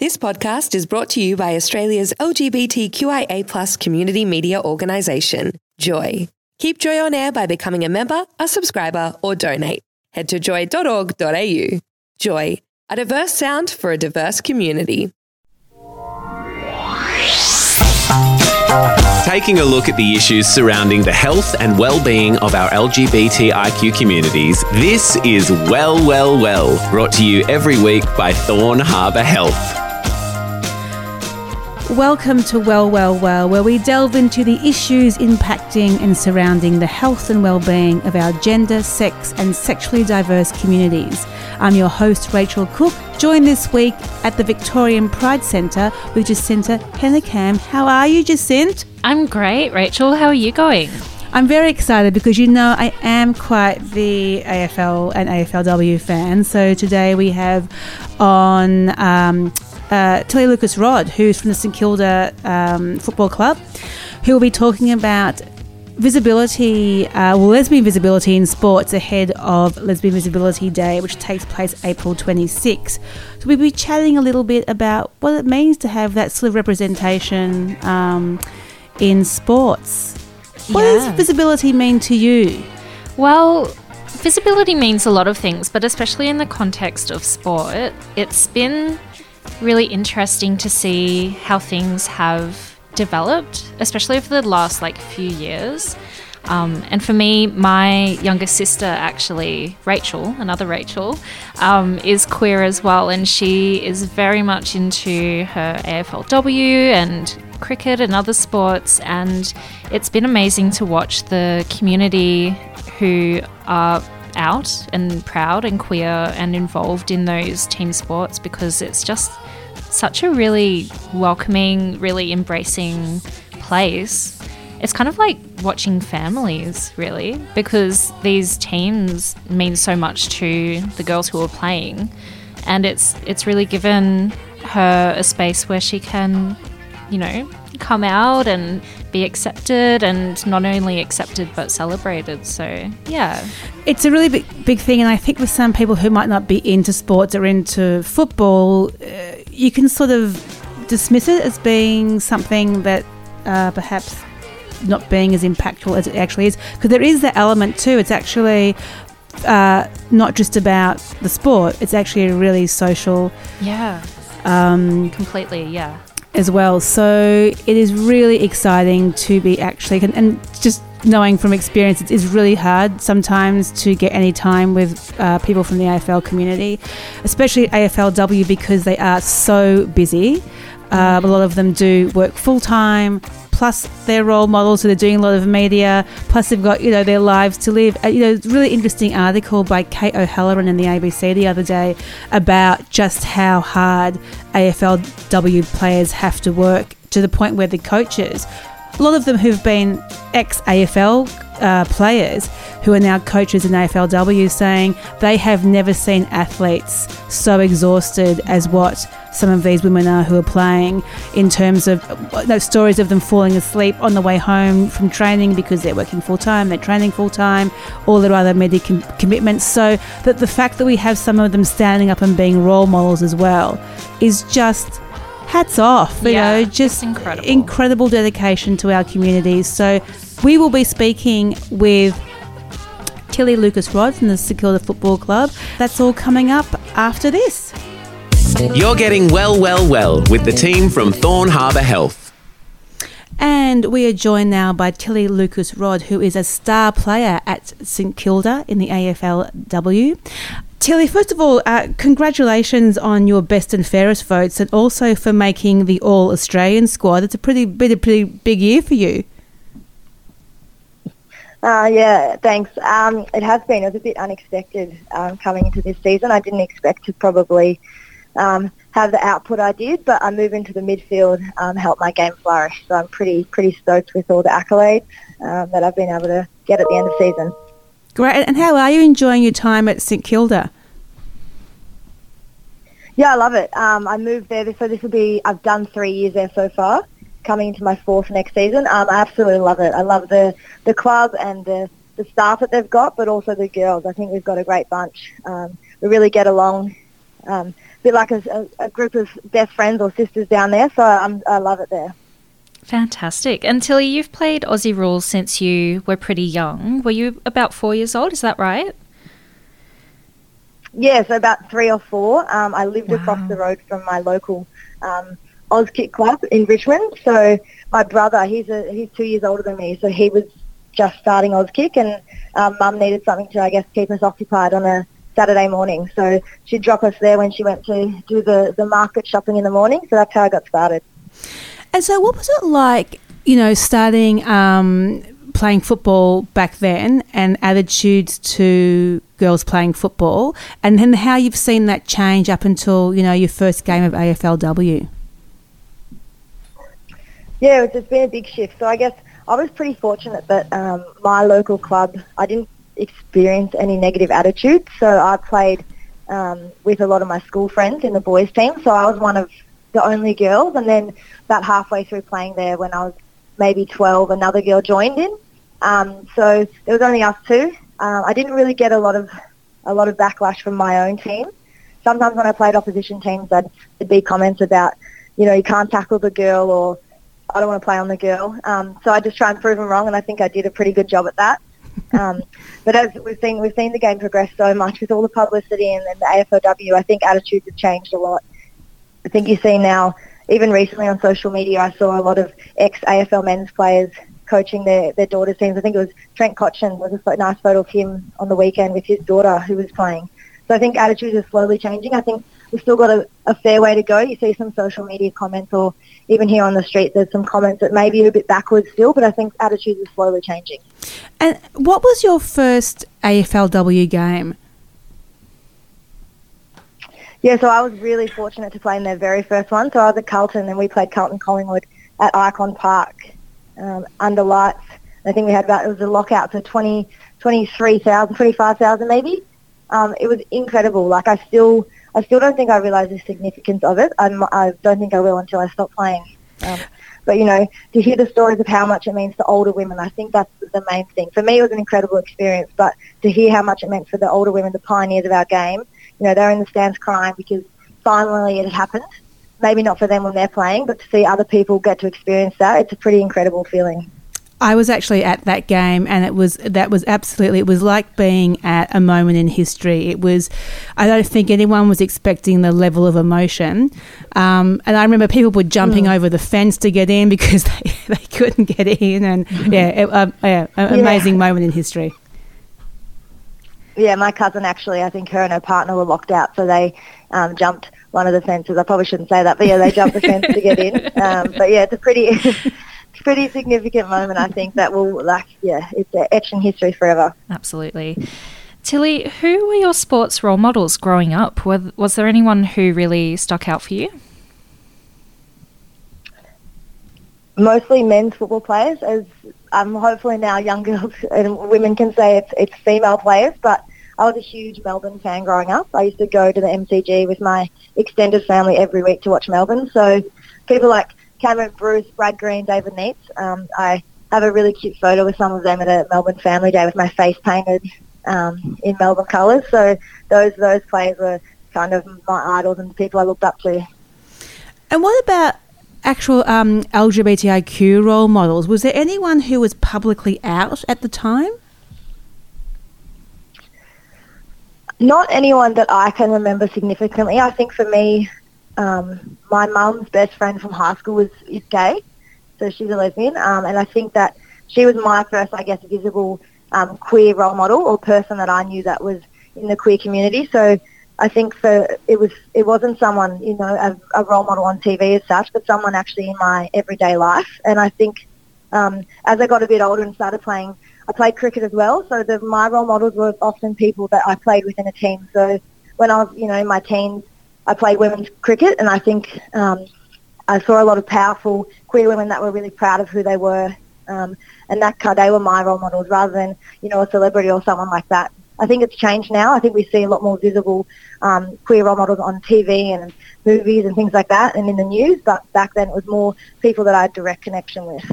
This podcast is brought to you by Australia's LGBTQIA community media organisation, Joy. Keep Joy on air by becoming a member, a subscriber, or donate. Head to joy.org.au. Joy, a diverse sound for a diverse community. Taking a look at the issues surrounding the health and well-being of our LGBTIQ communities, this is Well, Well, Well, brought to you every week by Thorn Harbour Health. Welcome to Well, Well, Well, where we delve into the issues impacting and surrounding the health and well-being of our gender, sex, and sexually diverse communities. I'm your host, Rachel Cook, joined this week at the Victorian Pride Centre with Jacinta Pennicam. How are you, Jacinta? I'm great, Rachel. How are you going? I'm very excited because you know I am quite the AFL and AFLW fan. So today we have on um, uh, Tilly Lucas-Rodd, who's from the St Kilda um, Football Club, who will be talking about visibility, uh, well, lesbian visibility in sports ahead of Lesbian Visibility Day, which takes place April 26. So we'll be chatting a little bit about what it means to have that sort of representation um, in sports. What Yeah. does visibility mean to you? Well, visibility means a lot of things, but especially in the context of sport, it's been really interesting to see how things have developed, especially over the last like few years. Um, and for me, my younger sister, actually, Rachel, another Rachel, um, is queer as well, and she is very much into her AFLW and cricket and other sports. And it's been amazing to watch the community who are out and proud and queer and involved in those team sports because it's just such a really welcoming, really embracing place. It's kind of like watching families, really, because these teams mean so much to the girls who are playing, and it's it's really given her a space where she can, you know, come out and be accepted, and not only accepted but celebrated. So yeah, It's a really big, big thing, and I think with some people who might not be into sports or into football, uh, you can sort of dismiss it as being something that uh, perhaps not being as impactful as it actually is. Because there is that element too. It's actually uh, not just about the sport; it's actually a really social yeah, um, completely, yeah. As well. So it is really exciting to be actually, and, and just knowing from experience, it is really hard sometimes to get any time with uh, people from the AFL community, especially AFLW because they are so busy. Um, a lot of them do work full time. Plus, they're role models, so they're doing a lot of media. Plus, they've got you know their lives to live. Uh, you know, really interesting article by Kate O'Halloran in the ABC the other day about just how hard AFLW players have to work to the point where the coaches, a lot of them who've been ex AFL uh, players who are now coaches in AFLW, saying they have never seen athletes so exhausted as what some of these women are who are playing in terms of those stories of them falling asleep on the way home from training because they're working full time, they're training full time, all their other media com- commitments. So that the fact that we have some of them standing up and being role models as well is just hats off. You Yeah, know, just incredible. incredible dedication to our communities. So we will be speaking with Tilly Lucas-Rodd from the St Kilda Football Club. That's all coming up after this. You're getting well, well, well with the team from Thorn Harbour Health. And we are joined now by Tilly Lucas-Rodd, who is a star player at St Kilda in the AFLW. Tilly, first of all, uh, congratulations on your best and fairest votes, and also for making the All Australian squad. It's a pretty, been a pretty big year for you. Uh, yeah, thanks. Um, it has been. It was a bit unexpected um, coming into this season. I didn't expect to probably um, have the output I did, but I move into the midfield, um, help my game flourish. So I'm pretty pretty stoked with all the accolades um, that I've been able to get at the end of season. Great. And how are you enjoying your time at St Kilda? Yeah, I love it. Um, I moved there, so this will be. I've done three years there so far. Coming into my fourth next season, um, I absolutely love it. I love the the club and the the staff that they've got, but also the girls. I think we've got a great bunch. Um, we really get along. Um, bit like a, a, group of best friends or sisters down there. So I'm, I love it there. Fantastic. And Tilly, you've played Aussie rules since you were pretty young. Were you about four years old? Is that right? Yeah, so about three or four. Um, I lived wow. across the road from my local um, Auskick club in Richmond. So my brother, he's a, he's two years older than me, so he was just starting Auskick, and um, Mum needed something to, I guess, keep us occupied on a Saturday morning. So she'd drop us there when she went to do the, the market shopping in the morning. So that's how I got started. And so, what was it like, you know, starting um, playing football back then and attitudes to girls playing football, and then how you've seen that change up until you know your first game of AFLW. Yeah, it's been a big shift. So I guess I was pretty fortunate that um, my local club, I didn't experience any negative attitudes. So I played um, with a lot of my school friends in the boys team. So I was one of the only girls. And then about halfway through playing there, when I was maybe 12, another girl joined in. Um, so there was only us two. Uh, I didn't really get a lot of a lot of backlash from my own team. Sometimes when I played opposition teams, I'd, there'd be comments about, you know, you can't tackle the girl or I don't want to play on the girl. Um, so I just try and prove them wrong, and I think I did a pretty good job at that. Um, but as we've seen, we've seen the game progress so much with all the publicity and, and the AFLW. I think attitudes have changed a lot. I think you see now, even recently on social media, I saw a lot of ex-AFL men's players coaching their, their daughter's teams. I think it was Trent Cotchin was a nice photo of him on the weekend with his daughter who was playing. So I think attitudes are slowly changing. I think we've still got a, a fair way to go. You see some social media comments or even here on the street there's some comments that may be a bit backwards still, but I think attitudes are slowly changing. And what was your first AFLW game? Yeah, so I was really fortunate to play in their very first one. So I was at Carlton and we played Carlton Collingwood at Ikon Park um, under lights. I think we had about, it was a lockout for 20, 23,000, 25,000 maybe. Um, it was incredible. Like I still, I still don't think I realise the significance of it. I'm, I don't think I will until I stop playing. Um, but you know, to hear the stories of how much it means to older women, I think that's the main thing. For me, it was an incredible experience. But to hear how much it meant for the older women, the pioneers of our game, you know, they're in the stands crying because finally it happened. Maybe not for them when they're playing, but to see other people get to experience that, it's a pretty incredible feeling. I was actually at that game, and it was that was absolutely it was like being at a moment in history. It was, I don't think anyone was expecting the level of emotion, um, and I remember people were jumping mm. over the fence to get in because they, they couldn't get in, and yeah, it, um, yeah, an amazing yeah. moment in history. Yeah, my cousin actually, I think her and her partner were locked out, so they um, jumped one of the fences. I probably shouldn't say that, but yeah, they jumped the fence to get in. Um, but yeah, it's a pretty pretty significant moment, I think, that will, like, yeah, it's etched in history forever. Absolutely. Tilly, who were your sports role models growing up? Was, Was there anyone who really stuck out for you? Mostly men's football players, as um, hopefully now young girls and women can say it's, it's female players, but I was a huge Melbourne fan growing up. I used to go to the MCG with my extended family every week to watch Melbourne. So people like Cameron Bruce, Brad Green, David Neitz. Um, I have a really cute photo with some of them at a Melbourne Family Day with my face painted um, in Melbourne colours. So those those players were kind of my idols and people I looked up to. And what about actual um, LGBTIQ role models? Was there anyone who was publicly out at the time? Not anyone that I can remember significantly. I think for me, um, my mum's best friend from high school was is gay, so she's a lesbian, um, and I think that she was my first, I guess, visible um, queer role model or person that I knew that was in the queer community. So I think for it was it wasn't someone you know a, a role model on TV as such, but someone actually in my everyday life. And I think um, as I got a bit older and started playing, I played cricket as well. So the, my role models were often people that I played with in a team. So when I was you know in my teens, I played women's cricket, and I think um, I saw a lot of powerful queer women that were really proud of who they were, um, and that they were my role models rather than you know a celebrity or someone like that. I think it's changed now. I think we see a lot more visible um, queer role models on TV and movies and things like that, and in the news. But back then, it was more people that I had direct connection with.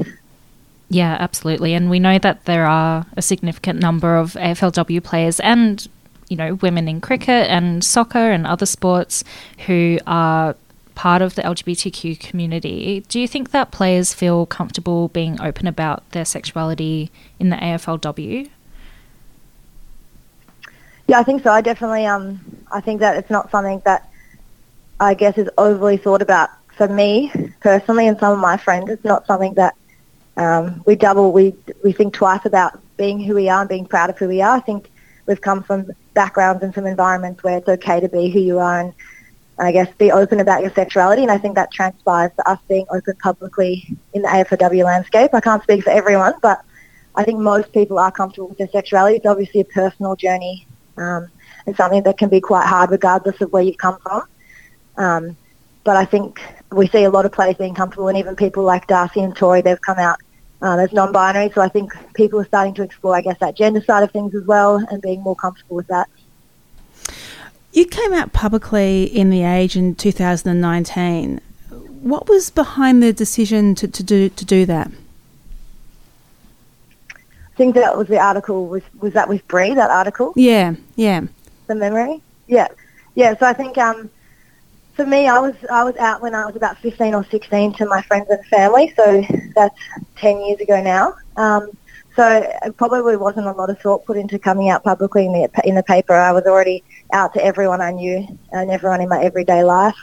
Yeah, absolutely. And we know that there are a significant number of AFLW players and you know, women in cricket and soccer and other sports who are part of the LGBTQ community. Do you think that players feel comfortable being open about their sexuality in the AFLW? Yeah, I think so. I definitely, um, I think that it's not something that I guess is overly thought about for me personally and some of my friends. It's not something that um, we double, we we think twice about being who we are and being proud of who we are. I think we've come from backgrounds and from environments where it's okay to be who you are and I guess be open about your sexuality. And I think that transpires to us being open publicly in the AFLW landscape. I can't speak for everyone, but I think most people are comfortable with their sexuality. It's obviously a personal journey um, and something that can be quite hard regardless of where you've come from. Um, but I think we see a lot of players being comfortable, and even people like Darcy and Tori, they've come out um, as non-binary. So I think people are starting to explore, I guess, that gender side of things as well, and being more comfortable with that. You came out publicly in The Age in 2019. What was behind the decision to, to do to do that? I think that was the article. Was was that with Bree? That article? Yeah, yeah. The memory? Yeah, yeah. So I think um, for me, I was I was out when I was about 15 or 16 to my friends and family. So that's 10 years ago now. Um, so it probably wasn't a lot of thought put into coming out publicly in the in the paper. I was already out to everyone I knew and everyone in my everyday life.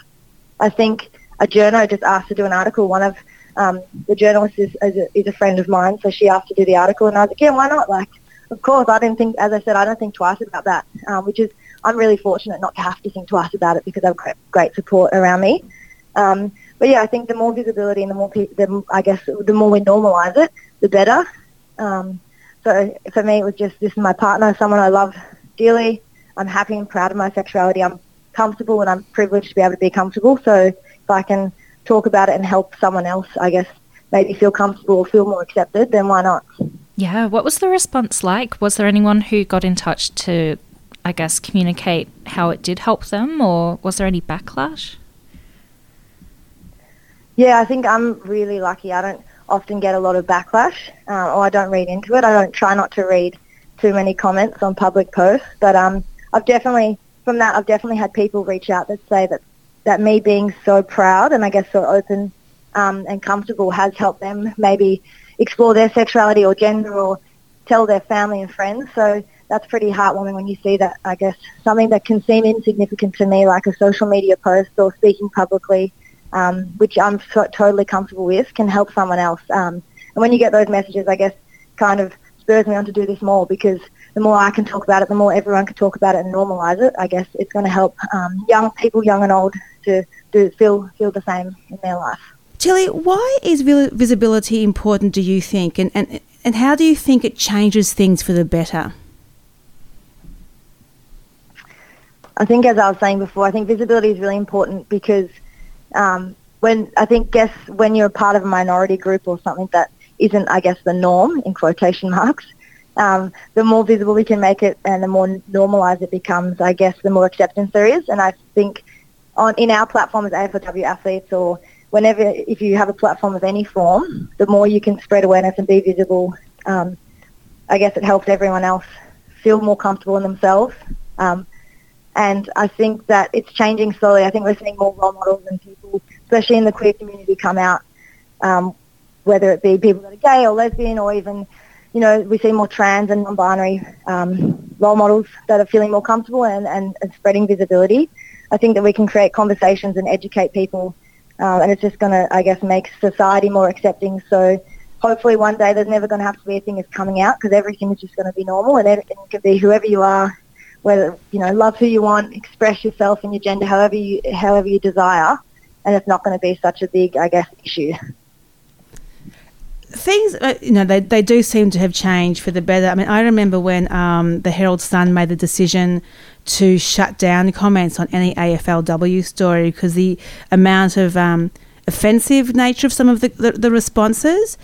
I think a journal just asked to do an article. One of um, the journalist is, is a, is, a, friend of mine, so she asked to do the article, and I was like, yeah, why not? Like, of course, I didn't think, as I said, I don't think twice about that, um, which is, I'm really fortunate not to have to think twice about it because I have great, support around me. Um, but yeah, I think the more visibility and the more, I guess, the more we normalise it, the better. Um, so for me, it was just this is my partner, someone I love dearly. I'm happy and proud of my sexuality. I'm comfortable and I'm privileged to be able to be comfortable. So if I can talk about it and help someone else, I guess, maybe feel comfortable or feel more accepted, then why not? Yeah. What was the response like? Was there anyone who got in touch to, I guess, communicate how it did help them, or was there any backlash? Yeah, I think I'm really lucky. I don't often get a lot of backlash, uh, or I don't read into it. I don't try not to read too many comments on public posts, but um, I've definitely from that I've definitely had people reach out that say that that me being so proud and I guess so open um, and comfortable has helped them maybe explore their sexuality or gender or tell their family and friends. So that's pretty heartwarming when you see that, I guess, something that can seem insignificant to me, like a social media post or speaking publicly, um, which I'm so, totally comfortable with, can help someone else. Um, and when you get those messages, I guess, kind of spurs me on to do this more because the more I can talk about it, the more everyone can talk about it and normalise it. I guess it's going to help um, young people, young and old, to do, feel feel the same in their life. Tilly, why is visibility important? Do you think, and and and how do you think it changes things for the better? I think, as I was saying before, I think visibility is really important because um, when I think, guess when you're a part of a minority group or something that isn't, I guess, the norm in quotation marks, um, the more visible we can make it and the more normalised it becomes, I guess, the more acceptance there is. And I think on in our platform as AFLW athletes or whenever, if you have a platform of any form, the more you can spread awareness and be visible, um, I guess it helps everyone else feel more comfortable in themselves. Um, and I think that it's changing slowly. I think we're seeing more role models and people, especially in the queer community, come out, um, whether it be people that are gay or lesbian or even you know, we see more trans and non-binary um, role models that are feeling more comfortable and, and, and, spreading visibility. I think that we can create conversations and educate people, uh, and it's just going to, I guess, make society more accepting. So hopefully one day there's never going to have to be a thing that's coming out because everything is just going to be normal and it can be whoever you are, whether, you know, love who you want, express yourself and your gender however you, however you desire, and it's not going to be such a big, I guess, issue things uh, you know they, they do seem to have changed for the better. I mean i remember when um, the herald sun made the decision to shut down comments on any aflw story because the amount of um, offensive nature of some of the, the, the, responses.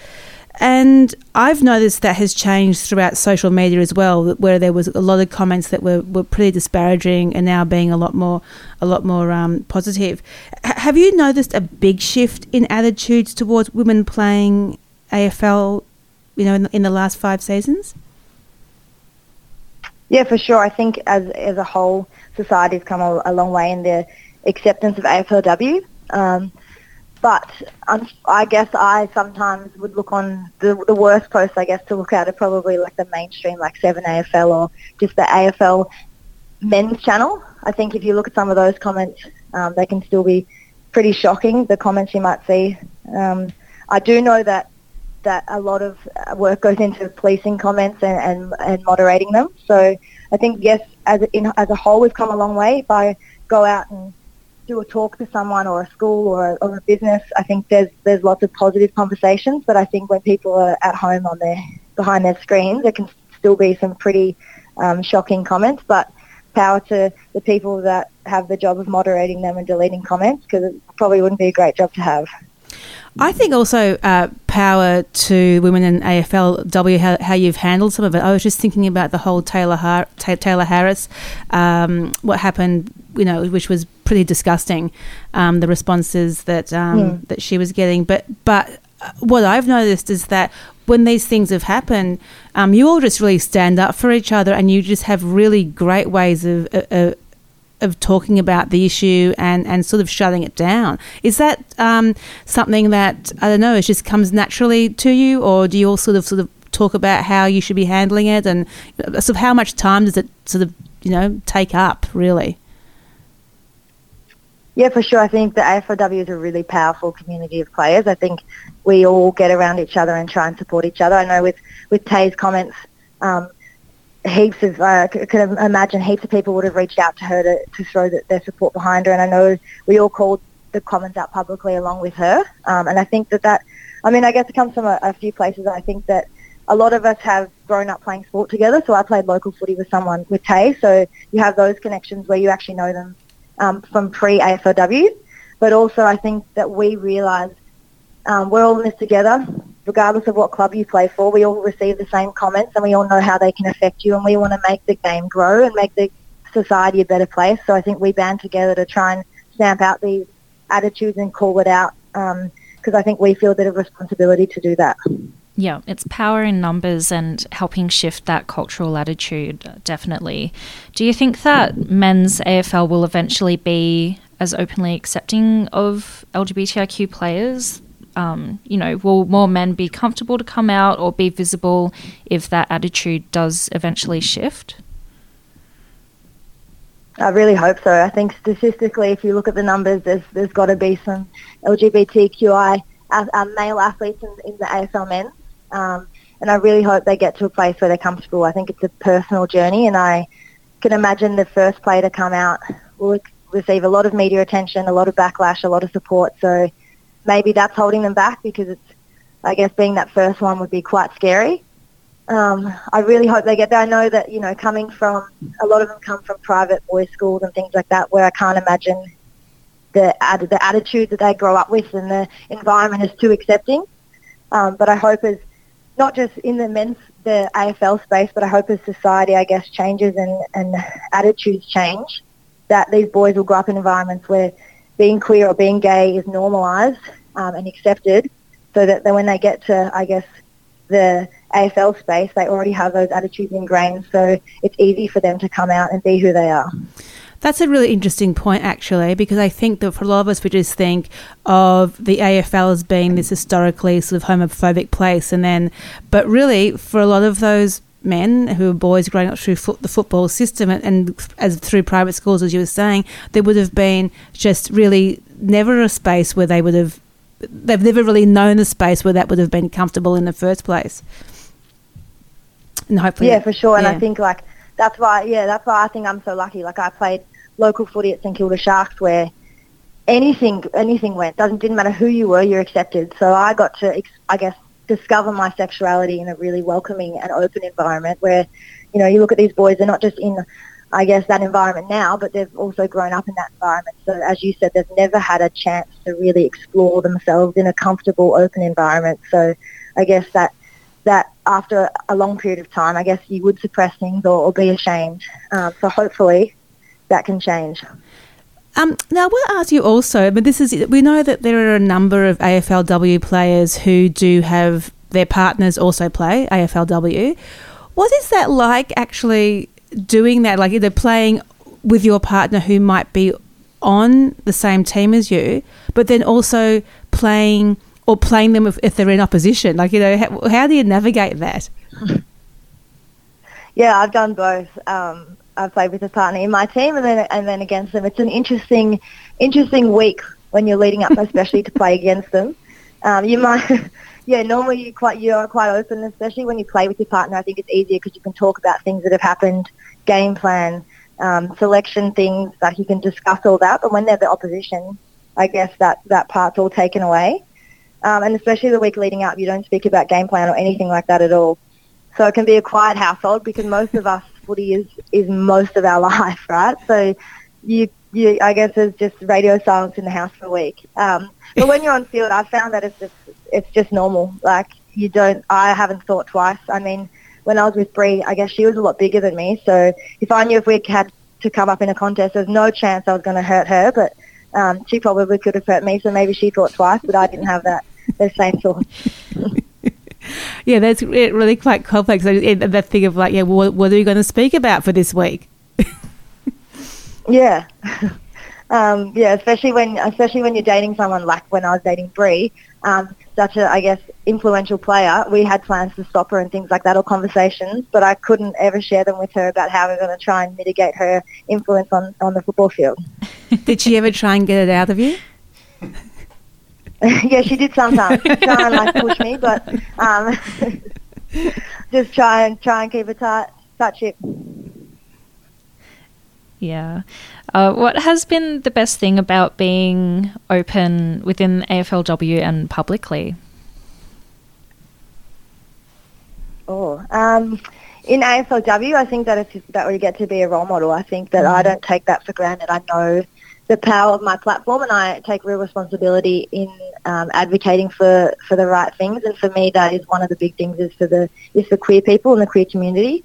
And i've noticed that has changed throughout social media as well where there was a lot of comments that were, were pretty disparaging and now being a lot more a lot more um, positive. H- have you noticed a big shift in attitudes towards women playing AFL, you know, in, in the last five seasons? Yeah, for sure. I think as as a whole, society's come a, a long way in the acceptance of AFLW. Um, but um, I guess I sometimes would look on the, the worst posts, I guess, to look at are probably like the mainstream, like 7AFL or just the AFL men's channel. I think if you look at some of those comments, um, they can still be pretty shocking, the comments you might see. Um, I do know that that a lot of work goes into policing comments and, and, and moderating them. So I think, yes, as in, as a whole, we've come a long way. I go out and do a talk to someone or a school or a, or a business, I think there's there's lots of positive conversations. But I think when people are at home on their behind their screens, there can still be some pretty um, shocking comments. But power to the people that have the job of moderating them and deleting comments because it probably wouldn't be a great job to have. I think also uh, power to women in AFLW how, how you've handled some of it. I was just thinking about the whole Taylor Har- Tayla Harris, um, what happened, you know, which was pretty disgusting. Um, the responses that um, yeah. that she was getting, but but uh, what I've noticed is that when these things have happened, um, you all just really stand up for each other, and you just have really great ways of, of, of talking about the issue and, and sort of shutting it down. Is that um, something that I don't know? It just comes naturally to you, or do you all sort of sort of talk about how you should be handling it, and sort of how much time does it sort of you know take up really? Yeah, for sure. I think the AFLW is a really powerful community of players. I think we all get around each other and try and support each other. I know with with Tay's comments. Um, heaps of, uh, could imagine heaps of people would have reached out to her to, to throw the, their support behind her. And I know we all called the Commons out publicly along with her. Um, and I think that that, I mean, I guess it comes from a, a few places. I think that a lot of us have grown up playing sport together. So I played local footy with someone, with Tay. So you have those connections where you actually know them um, from pre-AFLW. But also I think that we realise um, we're all in this together regardless of what club you play for, we all receive the same comments and we all know how they can affect you and we want to make the game grow and make the society a better place. So I think we band together to try and stamp out these attitudes and call it out because um, I think we feel a bit of responsibility to do that. Yeah, it's power in numbers and helping shift that cultural attitude, definitely. Do you think that men's AFL will eventually be as openly accepting of LGBTIQ players um, you know, will more men be comfortable to come out or be visible if that attitude does eventually shift? I really hope so. I think statistically, if you look at the numbers, there's there's got to be some LGBTQI uh, uh, male athletes in, in, the AFL men, um, and I really hope they get to a place where they're comfortable. I think it's a personal journey, and I can imagine the first player to come out will receive a lot of media attention, a lot of backlash, a lot of support. So maybe that's holding them back because it's, I guess, being that first one would be quite scary. Um, I really hope they get there. I know that, you know, coming from, a lot of them come from private boys' schools and things like that where I can't imagine the, the attitude that they grow up with and the environment is too accepting. Um, but I hope as, not just in the men's, the AFL space, but I hope as society, I guess, changes and, and attitudes change, that these boys will grow up in environments where being queer or being gay is normalised um, and accepted so that when they get to, I guess, the AFL space, they already have those attitudes ingrained. So it's easy for them to come out and be who they are. That's a really interesting point, actually, because I think that for a lot of us, we just think of the AFL as being this historically sort of homophobic place, and then, but really, for a lot of those men who were boys growing up through the football system and, and, as through private schools, as you were saying, there would have been just really never a space where they would have. They've never really known a space where that would have been comfortable in the first place. And hopefully, yeah, for sure. And yeah. I think like that's why, yeah, that's why I think I'm so lucky. Like I played local footy at St Kilda Sharks, where anything anything went. Doesn't didn't matter who you were, you're accepted. So I got to, I guess, discover my sexuality in a really welcoming and open environment where, you know, you look at these boys, they're not just in, I guess, that environment now, but they've also grown up in that environment. So as you said, they've never had a chance to really explore themselves in a comfortable, open environment. So I guess that that after a long period of time, I guess you would suppress things or, or be ashamed. Um, so hopefully that can change. Um, now, I want to ask you also, but this is we know that there are a number of AFLW players who do have their partners also play AFLW. What is that like actually doing that, like either playing with your partner who might be on the same team as you, but then also playing or playing them if, if they're in opposition? Like, you know, how, how, do you navigate that? Yeah, I've done both. Um, I've played with a partner in my team and then and then against them. It's an interesting, interesting week when you're leading up, especially to play against them. Um, you might, yeah, normally you quite you're quite open, especially when you play with your partner. I think it's easier because you can talk about things that have happened, game plan, um, selection things, like you can discuss all that. But when they're the opposition, I guess that that part's all taken away. Um, and especially the week leading up, you don't speak about game plan or anything like that at all. So it can be a quiet household because most of us footy is is most of our life, right? So you you I guess there's just radio silence in the house for a week. Um, but when you're on field, I found that it's just it's just normal. Like you don't. I haven't thought twice. I mean, when I was with Bree, I guess she was a lot bigger than me. So if I knew if we had to come up in a contest, there's no chance I was going to hurt her. But um, she probably could have hurt me. So maybe she thought twice, but I didn't have that the same thought. Yeah, that's really quite complex. That thing of like, yeah, what, what are you going to speak about for this week? yeah. Um, yeah, especially when especially when you're dating someone like when I was dating Bree, um, such a I guess influential player. We had plans to stop her and things like that, or conversations, but I couldn't ever share them with her about how we're going to try and mitigate her influence on on the football field. Did she ever try and get it out of you? yeah, she did sometimes try and like push me, but um, just try and try and keep it tight, tight ship. Yeah. Uh, what has been the best thing about being open within AFLW and publicly? Oh, um, in AFLW, I think that it's, that we get to be a role model. I think that mm. I don't take that for granted. I know the power of my platform, and I take real responsibility in um, advocating for, for the right things. And for me, that is one of the big things is for the is for queer people and the queer community.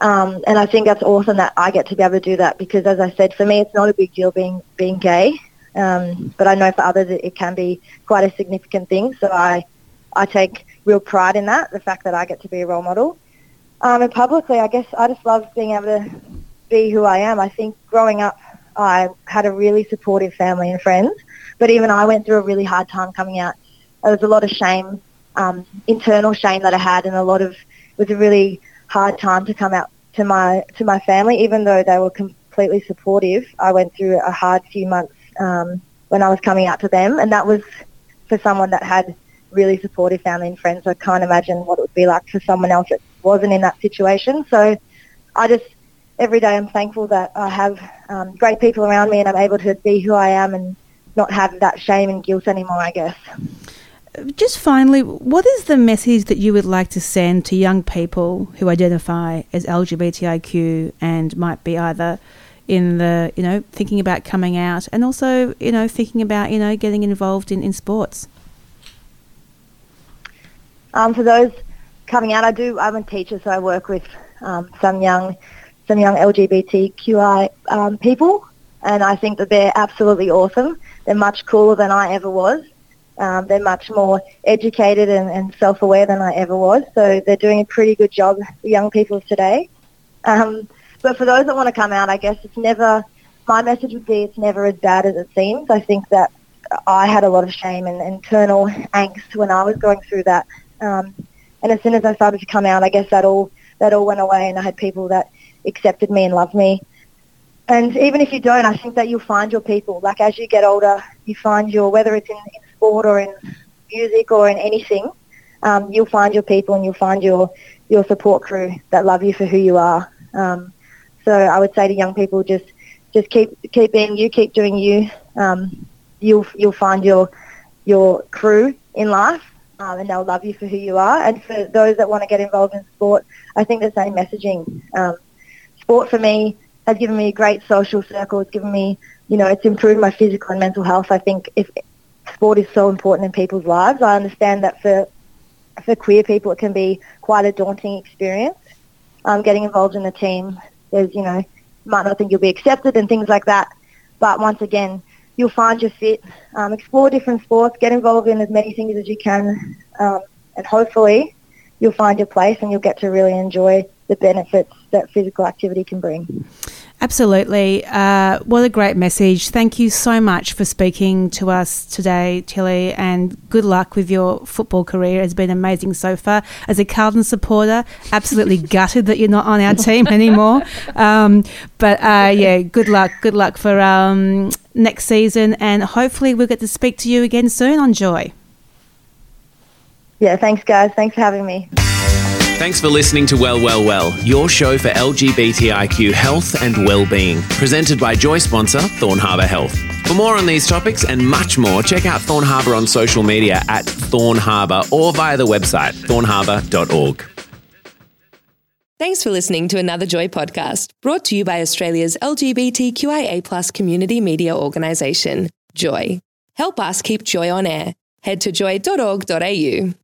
Um, and I think that's awesome that I get to be able to do that because, as I said, for me, it's not a big deal being being gay, um, but I know for others it, it, can be quite a significant thing. So I I take real pride in that, the fact that I get to be a role model. Um, and publicly, I guess I just love being able to be who I am. I think growing up I had a really supportive family and friends, but even I went through a really hard time coming out. There was a lot of shame, um, internal shame that I had, and a lot of it was a really hard time to come out to my to my family. Even though they were completely supportive, I went through a hard few months um, when I was coming out to them, and that was for someone that had really supportive family and friends. I can't imagine what it would be like for someone else that wasn't in that situation. So I just every day I'm thankful that I have um, great people around me and I'm able to be who I am and not have that shame and guilt anymore, I guess. Just finally, what is the message that you would like to send to young people who identify as LGBTIQ and might be either in the, you know, thinking about coming out and also, you know, thinking about, you know, getting involved in, in sports? Um, for those coming out, I do, I'm a teacher, so I work with um, some young some young LGBTQI um, people, and I think that they're absolutely awesome. They're much cooler than I ever was. Um, they're much more educated and, and, self-aware than I ever was. So they're doing a pretty good job, young people today. Um, but for those that want to come out, I guess it's never, my message would be it's never as bad as it seems. I think that I had a lot of shame and internal angst when I was going through that. Um, and as soon as I started to come out, I guess that all, that all went away and I had people that accepted me and loved me. And even if you don't, I think that you'll find your people. Like as you get older, you find your, whether it's in, in sport or in music or in anything, um, you'll find your people and you'll find your, your support crew that love you for who you are. Um, so I would say to young people, just just keep keep being you, keep doing you. Um, you'll you'll find your your crew in life, um, and they'll love you for who you are. And for those that want to get involved in sport, I think the same messaging. Um, sport for me has given me a great social circle. It's given me, you know, it's improved my physical and mental health. I think if sport is so important in people's lives, I understand that for for queer people it can be quite a daunting experience. Um, getting involved in a team, there's, you know, might not think you'll be accepted and things like that. But once again, you'll find your fit. Um, explore different sports. Get involved in as many things as you can, um, and hopefully you'll find your place and you'll get to really enjoy the benefits that physical activity can bring. Absolutely. Uh, what a great message. Thank you so much for speaking to us today, Tilly, and good luck with your football career. It's been amazing so far. As a Carlton supporter, absolutely gutted that you're not on our team anymore. Um, but uh, yeah, good luck. Good luck for um, next season, and hopefully we'll get to speak to you again soon on Joy. Yeah, thanks, guys. Thanks for having me. Thanks for listening to Well, Well, Well, your show for LGBTIQ health and well-being, presented by Joy sponsor Thorn Harbour Health. For more on these topics and much more, check out Thorn Harbour on social media at Thorn Harbour or via the website thornharbour.org. Thanks for listening to another Joy podcast brought to you by Australia's LGBTQIA community media organisation, Joy. Help us keep Joy on air. Head to joy.org.au.